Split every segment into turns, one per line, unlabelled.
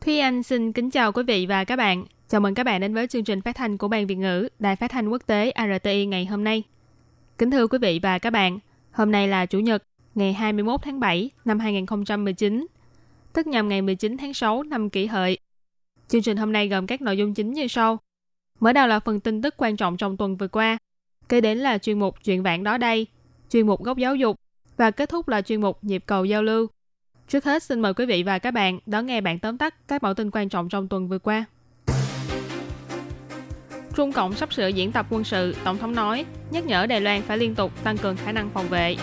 Thúy Anh xin kính chào quý vị và các bạn. Chào mừng các bạn đến với chương trình phát thanh của Ban Việt ngữ Đài Phát thanh Quốc tế RTI ngày hôm nay. Kính thưa quý vị và các bạn, hôm nay là Chủ nhật, ngày 21 tháng 7 năm 2019, tức nhằm ngày 19 tháng 6 năm kỷ hợi. Chương trình hôm nay gồm các nội dung chính như sau. Mở đầu là phần tin tức quan trọng trong tuần vừa qua, kế đến là chuyên mục chuyện vạn đó đây, chuyên mục góc giáo dục và kết thúc là chuyên mục nhịp cầu giao lưu. Trước hết xin mời quý vị và các bạn đón nghe bản tóm tắt các bản tin quan trọng trong tuần vừa qua. Trung Cộng sắp sửa diễn tập quân sự, Tổng thống nói, nhắc nhở Đài Loan phải liên tục tăng cường khả năng phòng vệ.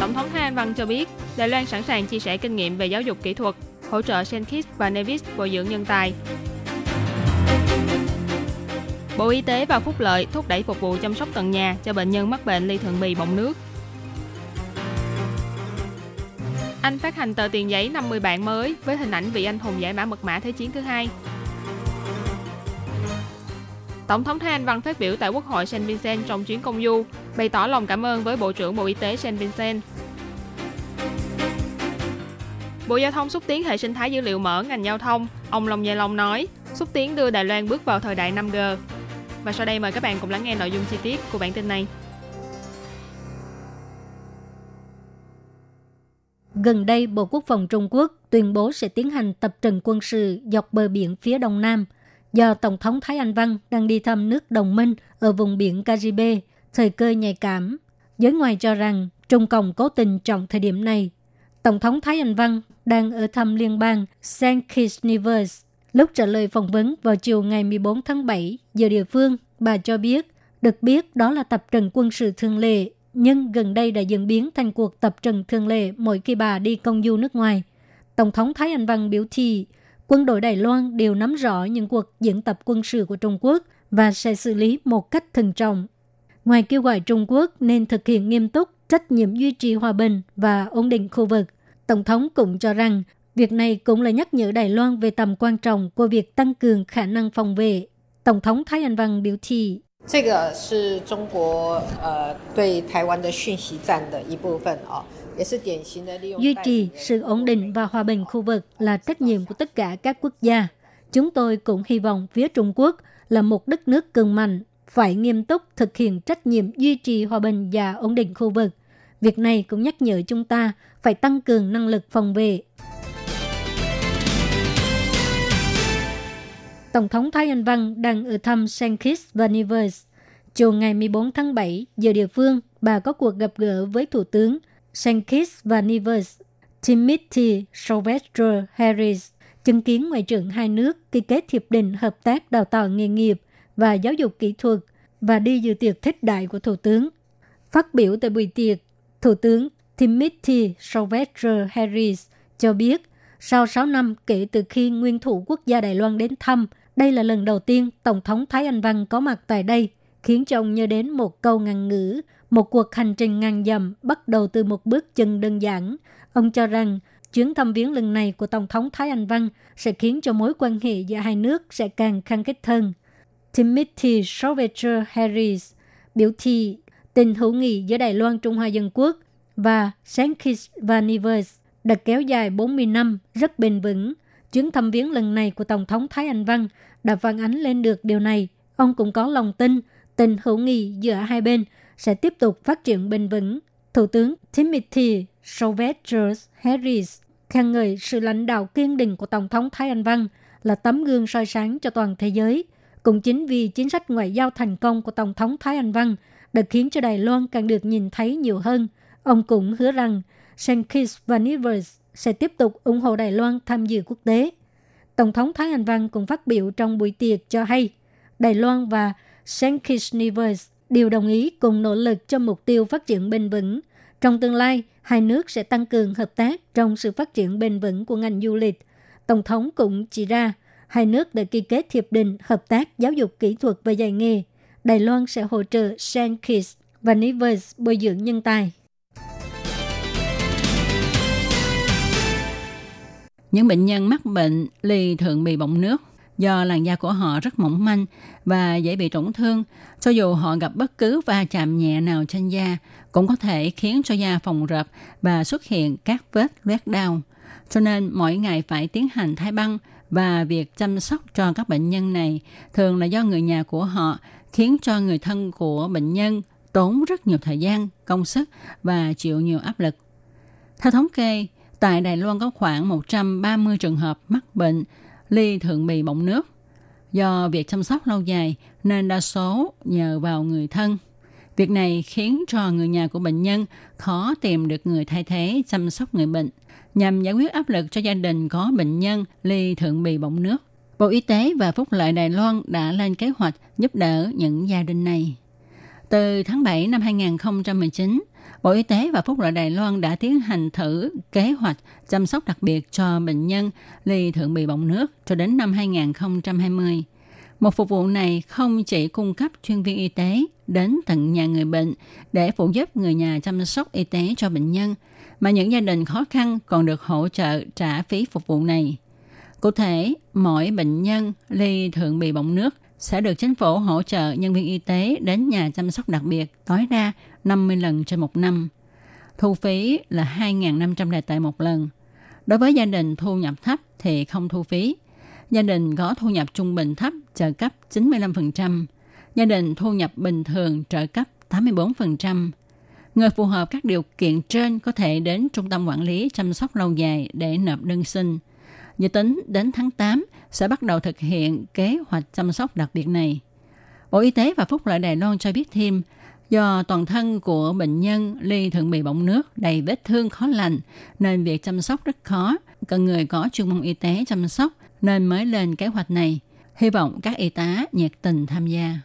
Tổng thống Thái Anh Văn cho biết, Đài Loan sẵn sàng chia sẻ kinh nghiệm về giáo dục kỹ thuật, hỗ trợ Senkis và Nevis bồi dưỡng nhân tài. Bộ Y tế và Phúc lợi thúc đẩy phục vụ chăm sóc tận nhà cho bệnh nhân mắc bệnh ly thượng bì bọng nước. Anh phát hành tờ tiền giấy 50 bạn mới với hình ảnh vị anh hùng giải mã mật mã Thế chiến thứ hai. Tổng thống Thái Anh Văn phát biểu tại Quốc hội Saint Vincent trong chuyến công du, bày tỏ lòng cảm ơn với Bộ trưởng Bộ Y tế Saint Vincent. Bộ Giao thông xúc tiến hệ sinh thái dữ liệu mở ngành giao thông, ông Long Gia Long nói, xúc tiến đưa Đài Loan bước vào thời đại 5G. Và sau đây mời các bạn cùng lắng nghe nội dung chi tiết của bản tin này.
Gần đây, Bộ Quốc phòng Trung Quốc tuyên bố sẽ tiến hành tập trận quân sự dọc bờ biển phía đông nam – do Tổng thống Thái Anh Văn đang đi thăm nước đồng minh ở vùng biển Caribe, thời cơ nhạy cảm. Giới ngoài cho rằng Trung Cộng cố tình chọn thời điểm này. Tổng thống Thái Anh Văn đang ở thăm liên bang St. Kitts Nevis. Lúc trả lời phỏng vấn vào chiều ngày 14 tháng 7 giờ địa phương, bà cho biết, được biết đó là tập trận quân sự thường lệ, nhưng gần đây đã diễn biến thành cuộc tập trận thường lệ mỗi khi bà đi công du nước ngoài. Tổng thống Thái Anh Văn biểu thị quân đội Đài Loan đều nắm rõ những cuộc diễn tập quân sự của Trung Quốc và sẽ xử lý một cách thận trọng. Ngoài kêu gọi Trung Quốc nên thực hiện nghiêm túc trách nhiệm duy trì hòa bình và ổn định khu vực, Tổng thống cũng cho rằng việc này cũng là nhắc nhở Đài Loan về tầm quan trọng của việc tăng cường khả năng phòng vệ. Tổng thống Thái Anh Văn biểu thị
这个是中国呃对台湾的讯息战的一部分哦。
Duy trì sự ổn định và hòa bình khu vực là trách nhiệm của tất cả các quốc gia. Chúng tôi cũng hy vọng phía Trung Quốc là một đất nước cường mạnh, phải nghiêm túc thực hiện trách nhiệm duy trì hòa bình và ổn định khu vực. Việc này cũng nhắc nhở chúng ta phải tăng cường năng lực phòng vệ. Tổng thống Thái Anh Văn đang ở thăm St. Kitts và Nevis. Chiều ngày 14 tháng 7, giờ địa phương, bà có cuộc gặp gỡ với Thủ tướng St. Kitts và Nevis, Timothy Sylvester Harris, chứng kiến ngoại trưởng hai nước ký kết hiệp định hợp tác đào tạo nghề nghiệp và giáo dục kỹ thuật và đi dự tiệc thích đại của Thủ tướng. Phát biểu tại buổi tiệc, Thủ tướng Timothy Sylvester Harris cho biết sau 6 năm kể từ khi nguyên thủ quốc gia Đài Loan đến thăm, đây là lần đầu tiên Tổng thống Thái Anh Văn có mặt tại đây, khiến cho ông nhớ đến một câu ngăn ngữ một cuộc hành trình ngàn dặm bắt đầu từ một bước chân đơn giản. Ông cho rằng chuyến thăm viếng lần này của Tổng thống Thái Anh Văn sẽ khiến cho mối quan hệ giữa hai nước sẽ càng khăng khít hơn. Timothy Sylvester Harris biểu thị tình hữu nghị giữa Đài Loan Trung Hoa Dân Quốc và Saint Vanivers đã kéo dài 40 năm rất bền vững. Chuyến thăm viếng lần này của Tổng thống Thái Anh Văn đã phản ánh lên được điều này. Ông cũng có lòng tin tình hữu nghị giữa hai bên sẽ tiếp tục phát triển bền vững. Thủ tướng Timothy Sylvester Harris khen ngợi sự lãnh đạo kiên định của Tổng thống Thái Anh Văn là tấm gương soi sáng cho toàn thế giới. Cũng chính vì chính sách ngoại giao thành công của Tổng thống Thái Anh Văn đã khiến cho Đài Loan càng được nhìn thấy nhiều hơn. Ông cũng hứa rằng Sankis Kitts và Nevis sẽ tiếp tục ủng hộ Đài Loan tham dự quốc tế. Tổng thống Thái Anh Văn cũng phát biểu trong buổi tiệc cho hay Đài Loan và St. Kitts đều đồng ý cùng nỗ lực cho mục tiêu phát triển bền vững. Trong tương lai, hai nước sẽ tăng cường hợp tác trong sự phát triển bền vững của ngành du lịch. Tổng thống cũng chỉ ra, hai nước đã ký kết hiệp định hợp tác giáo dục kỹ thuật và dạy nghề. Đài Loan sẽ hỗ trợ Sankis và Nivers bồi dưỡng nhân tài.
Những bệnh nhân mắc bệnh ly thường bị bọng nước do làn da của họ rất mỏng manh và dễ bị tổn thương, cho dù họ gặp bất cứ va chạm nhẹ nào trên da, cũng có thể khiến cho da phồng rập và xuất hiện các vết loét đau. Cho nên mỗi ngày phải tiến hành thay băng và việc chăm sóc cho các bệnh nhân này thường là do người nhà của họ khiến cho người thân của bệnh nhân tốn rất nhiều thời gian, công sức và chịu nhiều áp lực. Theo thống kê, tại Đài Loan có khoảng 130 trường hợp mắc bệnh ly thượng bì bọng nước. Do việc chăm sóc lâu dài nên đa số nhờ vào người thân. Việc này khiến cho người nhà của bệnh nhân khó tìm được người thay thế chăm sóc người bệnh nhằm giải quyết áp lực cho gia đình có bệnh nhân ly thượng bì bọng nước. Bộ Y tế và Phúc lợi Đài Loan đã lên kế hoạch giúp đỡ những gia đình này. Từ tháng 7 năm 2019, Bộ Y tế và Phúc lợi Đài Loan đã tiến hành thử kế hoạch chăm sóc đặc biệt cho bệnh nhân ly thượng bì bọng nước cho đến năm 2020. Một phục vụ này không chỉ cung cấp chuyên viên y tế đến tận nhà người bệnh để phụ giúp người nhà chăm sóc y tế cho bệnh nhân, mà những gia đình khó khăn còn được hỗ trợ trả phí phục vụ này. Cụ thể, mỗi bệnh nhân ly thượng bì bọng nước sẽ được chính phủ hỗ trợ nhân viên y tế đến nhà chăm sóc đặc biệt tối đa 50 lần trên một năm. Thu phí là 2.500 đại tệ một lần. Đối với gia đình thu nhập thấp thì không thu phí. Gia đình có thu nhập trung bình thấp trợ cấp 95%. Gia đình thu nhập bình thường trợ cấp 84%. Người phù hợp các điều kiện trên có thể đến Trung tâm Quản lý chăm sóc lâu dài để nộp đơn xin. Dự tính đến tháng 8 sẽ bắt đầu thực hiện kế hoạch chăm sóc đặc biệt này. Bộ Y tế và Phúc lợi Đài Loan cho biết thêm, do toàn thân của bệnh nhân ly thường bị bọng nước đầy vết thương khó lành nên việc chăm sóc rất khó, cần người có chuyên môn y tế chăm sóc nên mới lên kế hoạch này. Hy vọng các y tá nhiệt tình tham gia.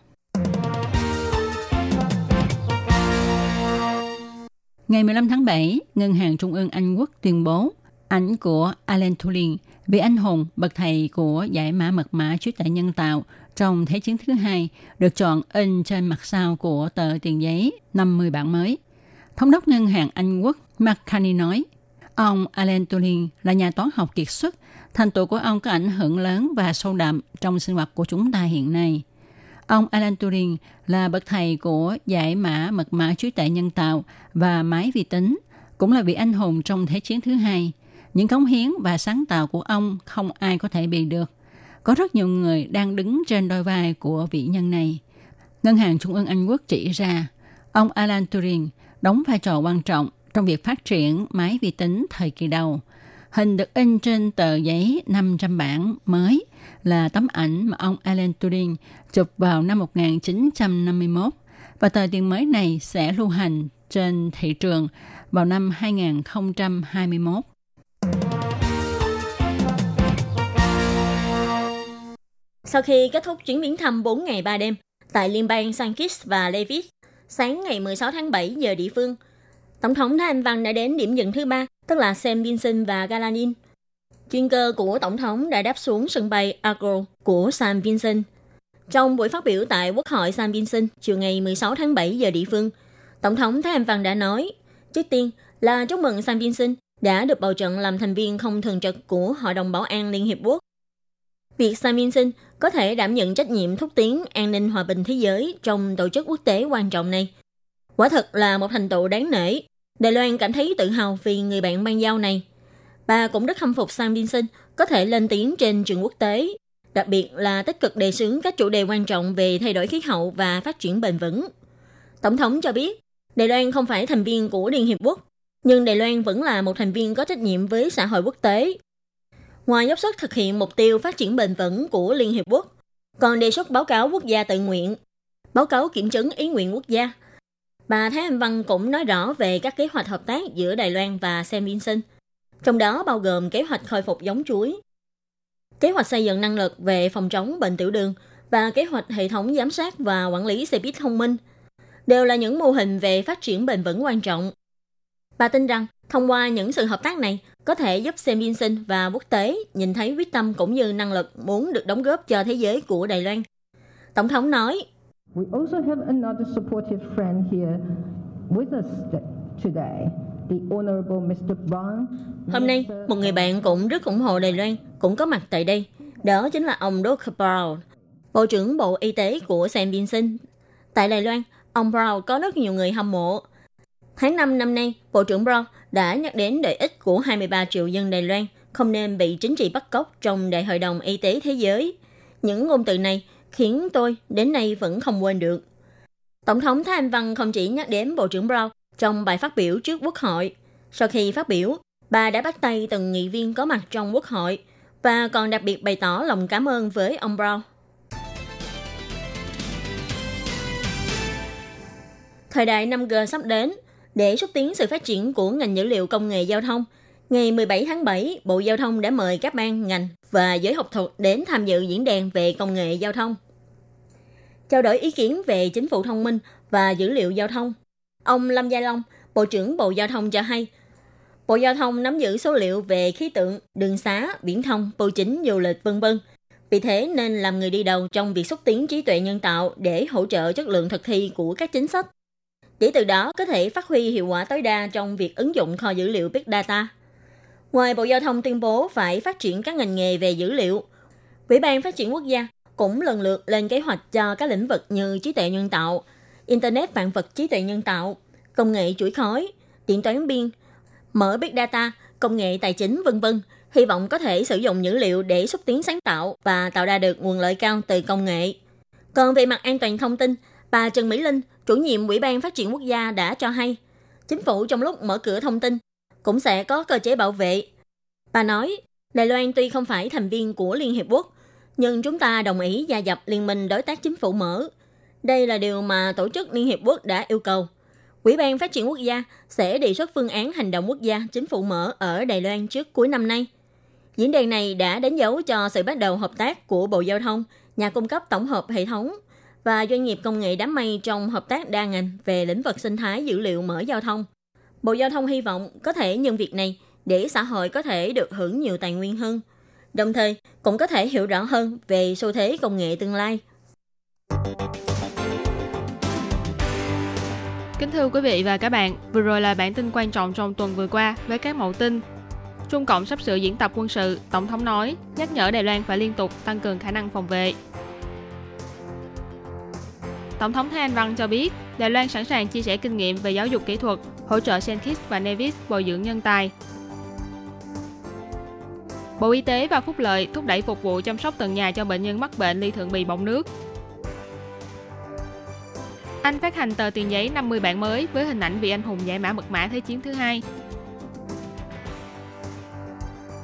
Ngày 15 tháng 7, Ngân hàng Trung ương Anh Quốc tuyên bố ảnh của Alan Turing – vị anh hùng, bậc thầy của giải mã mật mã trí tuệ nhân tạo trong Thế chiến thứ hai được chọn in trên mặt sau của tờ tiền giấy 50 bản mới. Thống đốc ngân hàng Anh Quốc Mark Carney nói, ông Alan Turing là nhà toán học kiệt xuất, thành tựu của ông có ảnh hưởng lớn và sâu đậm trong sinh hoạt của chúng ta hiện nay. Ông Alan Turing là bậc thầy của giải mã mật mã trí tuệ nhân tạo và máy vi tính, cũng là vị anh hùng trong Thế chiến thứ hai – những cống hiến và sáng tạo của ông không ai có thể bị được. Có rất nhiều người đang đứng trên đôi vai của vị nhân này. Ngân hàng Trung ương Anh Quốc chỉ ra, ông Alan Turing đóng vai trò quan trọng trong việc phát triển máy vi tính thời kỳ đầu. Hình được in trên tờ giấy 500 bản mới là tấm ảnh mà ông Alan Turing chụp vào năm 1951 và tờ tiền mới này sẽ lưu hành trên thị trường vào năm 2021.
Sau khi kết thúc chuyến viếng thăm 4 ngày 3 đêm tại liên bang San Kitts và Levis, sáng ngày 16 tháng 7 giờ địa phương, Tổng thống Thái Anh Văn đã đến điểm dừng thứ ba, tức là Sam Vinson và Galanin. Chuyên cơ của Tổng thống đã đáp xuống sân bay Agro của Sam Vinson. Trong buổi phát biểu tại Quốc hội Sam Vinson chiều ngày 16 tháng 7 giờ địa phương, Tổng thống Thái Anh Văn đã nói, trước tiên là chúc mừng Sam Vinson đã được bầu trận làm thành viên không thường trực của Hội đồng Bảo an Liên Hiệp Quốc. Việc Simon Singh có thể đảm nhận trách nhiệm thúc tiến an ninh hòa bình thế giới trong tổ chức quốc tế quan trọng này. Quả thật là một thành tựu đáng nể. Đài Loan cảm thấy tự hào vì người bạn ban giao này. Bà cũng rất khâm phục Sam Vincent có thể lên tiếng trên trường quốc tế, đặc biệt là tích cực đề xướng các chủ đề quan trọng về thay đổi khí hậu và phát triển bền vững. Tổng thống cho biết, Đài Loan không phải thành viên của Liên Hiệp Quốc, nhưng Đài Loan vẫn là một thành viên có trách nhiệm với xã hội quốc tế Ngoài dốc sức thực hiện mục tiêu phát triển bền vững của Liên Hiệp Quốc, còn đề xuất báo cáo quốc gia tự nguyện, báo cáo kiểm chứng ý nguyện quốc gia. Bà Thái Anh Văn cũng nói rõ về các kế hoạch hợp tác giữa Đài Loan và Saint Vincent, trong đó bao gồm kế hoạch khôi phục giống chuối, kế hoạch xây dựng năng lực về phòng chống bệnh tiểu đường và kế hoạch hệ thống giám sát và quản lý xe buýt thông minh, đều là những mô hình về phát triển bền vững quan trọng. Bà tin rằng thông qua những sự hợp tác này có thể giúp Sam Vincent và quốc tế nhìn thấy quyết tâm cũng như năng lực muốn được đóng góp cho thế giới của Đài Loan. Tổng thống nói,
We also have another supportive friend here with us today. The Honorable Mr. Brown.
Hôm nay, một người bạn cũng rất ủng hộ Đài Loan, cũng có mặt tại đây. Đó chính là ông Doug Brown, Bộ trưởng Bộ Y tế của Sam Vincent. Tại Đài Loan, ông Brown có rất nhiều người hâm mộ. Tháng 5 năm nay, Bộ trưởng Brown đã nhắc đến lợi ích của 23 triệu dân Đài Loan không nên bị chính trị bắt cóc trong Đại hội đồng Y tế Thế giới. Những ngôn từ này khiến tôi đến nay vẫn không quên được. Tổng thống Thái Anh Văn không chỉ nhắc đến Bộ trưởng Brown trong bài phát biểu trước Quốc hội. Sau khi phát biểu, bà đã bắt tay từng nghị viên có mặt trong Quốc hội và còn đặc biệt bày tỏ lòng cảm ơn với ông Brown. Thời đại 5G sắp đến, để xúc tiến sự phát triển của ngành dữ liệu công nghệ giao thông, ngày 17 tháng 7, Bộ Giao thông đã mời các ban ngành và giới học thuật đến tham dự diễn đàn về công nghệ giao thông. Trao đổi ý kiến về chính phủ thông minh và dữ liệu giao thông. Ông Lâm Gia Long, Bộ trưởng Bộ Giao thông cho hay, Bộ Giao thông nắm giữ số liệu về khí tượng, đường xá, viễn thông, bưu chính, du lịch, vân vân. Vì thế nên làm người đi đầu trong việc xúc tiến trí tuệ nhân tạo để hỗ trợ chất lượng thực thi của các chính sách để từ đó có thể phát huy hiệu quả tối đa trong việc ứng dụng kho dữ liệu Big Data. Ngoài Bộ Giao thông tuyên bố phải phát triển các ngành nghề về dữ liệu, Ủy ban Phát triển Quốc gia cũng lần lượt lên kế hoạch cho các lĩnh vực như trí tuệ nhân tạo, Internet vạn vật trí tuệ nhân tạo, công nghệ chuỗi khói, điện toán biên, mở Big Data, công nghệ tài chính vân vân hy vọng có thể sử dụng dữ liệu để xúc tiến sáng tạo và tạo ra được nguồn lợi cao từ công nghệ. Còn về mặt an toàn thông tin, bà Trần Mỹ Linh, chủ nhiệm Ủy ban Phát triển Quốc gia đã cho hay, chính phủ trong lúc mở cửa thông tin cũng sẽ có cơ chế bảo vệ. Bà nói, Đài Loan tuy không phải thành viên của Liên Hiệp Quốc, nhưng chúng ta đồng ý gia nhập Liên minh đối tác chính phủ mở. Đây là điều mà Tổ chức Liên Hiệp Quốc đã yêu cầu. Quỹ ban Phát triển Quốc gia sẽ đề xuất phương án hành động quốc gia chính phủ mở ở Đài Loan trước cuối năm nay. Diễn đàn này đã đánh dấu cho sự bắt đầu hợp tác của Bộ Giao thông, nhà cung cấp tổng hợp hệ thống và doanh nghiệp công nghệ đám mây trong hợp tác đa ngành về lĩnh vực sinh thái dữ liệu mở giao thông. Bộ Giao thông hy vọng có thể nhân việc này để xã hội có thể được hưởng nhiều tài nguyên hơn, đồng thời cũng có thể hiểu rõ hơn về xu thế công nghệ tương lai.
Kính thưa quý vị và các bạn, vừa rồi là bản tin quan trọng trong tuần vừa qua với các mẫu tin. Trung Cộng sắp sửa diễn tập quân sự, Tổng thống nói, nhắc nhở Đài Loan phải liên tục tăng cường khả năng phòng vệ. Tổng thống Thái Anh Văn cho biết, Đài Loan sẵn sàng chia sẻ kinh nghiệm về giáo dục kỹ thuật, hỗ trợ Senkis và Nevis bồi dưỡng nhân tài. Bộ Y tế và Phúc lợi thúc đẩy phục vụ chăm sóc tận nhà cho bệnh nhân mắc bệnh ly thượng bì bọng nước. Anh phát hành tờ tiền giấy 50 bản mới với hình ảnh vị anh hùng giải mã mật mã Thế chiến thứ hai.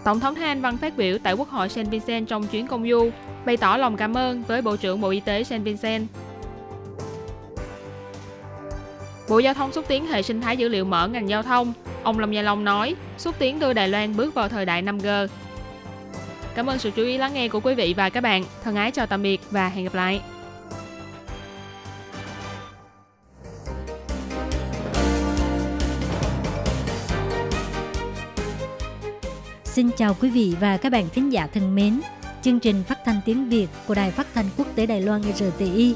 Tổng thống Thái Anh Văn phát biểu tại Quốc hội Saint Vincent trong chuyến công du, bày tỏ lòng cảm ơn với Bộ trưởng Bộ Y tế Saint Vincent Bộ Giao thông xúc tiến hệ sinh thái dữ liệu mở ngành giao thông. Ông Lâm Gia Long nói, xúc tiến đưa Đài Loan bước vào thời đại 5G. Cảm ơn sự chú ý lắng nghe của quý vị và các bạn. Thân ái chào tạm biệt và hẹn gặp lại.
Xin chào quý vị và các bạn thính giả thân mến. Chương trình phát thanh tiếng Việt của Đài Phát thanh Quốc tế Đài Loan RTI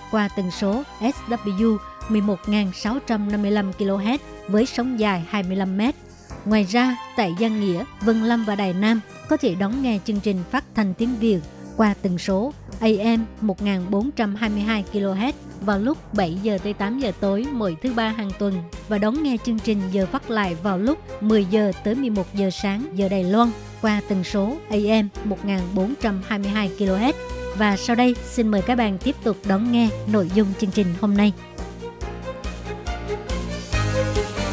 qua tần số SW 11.655 kHz với sóng dài 25 m. Ngoài ra, tại Giang Nghĩa, Vân Lâm và Đài Nam có thể đón nghe chương trình phát thanh tiếng Việt qua tần số AM 1422 kHz vào lúc 7 giờ tới 8 giờ tối mỗi thứ ba hàng tuần và đón nghe chương trình giờ phát lại vào lúc 10 giờ tới 11 giờ sáng giờ Đài Loan qua tần số AM 1422 kHz. Và sau đây, xin mời các bạn tiếp tục đón nghe nội dung chương trình hôm nay.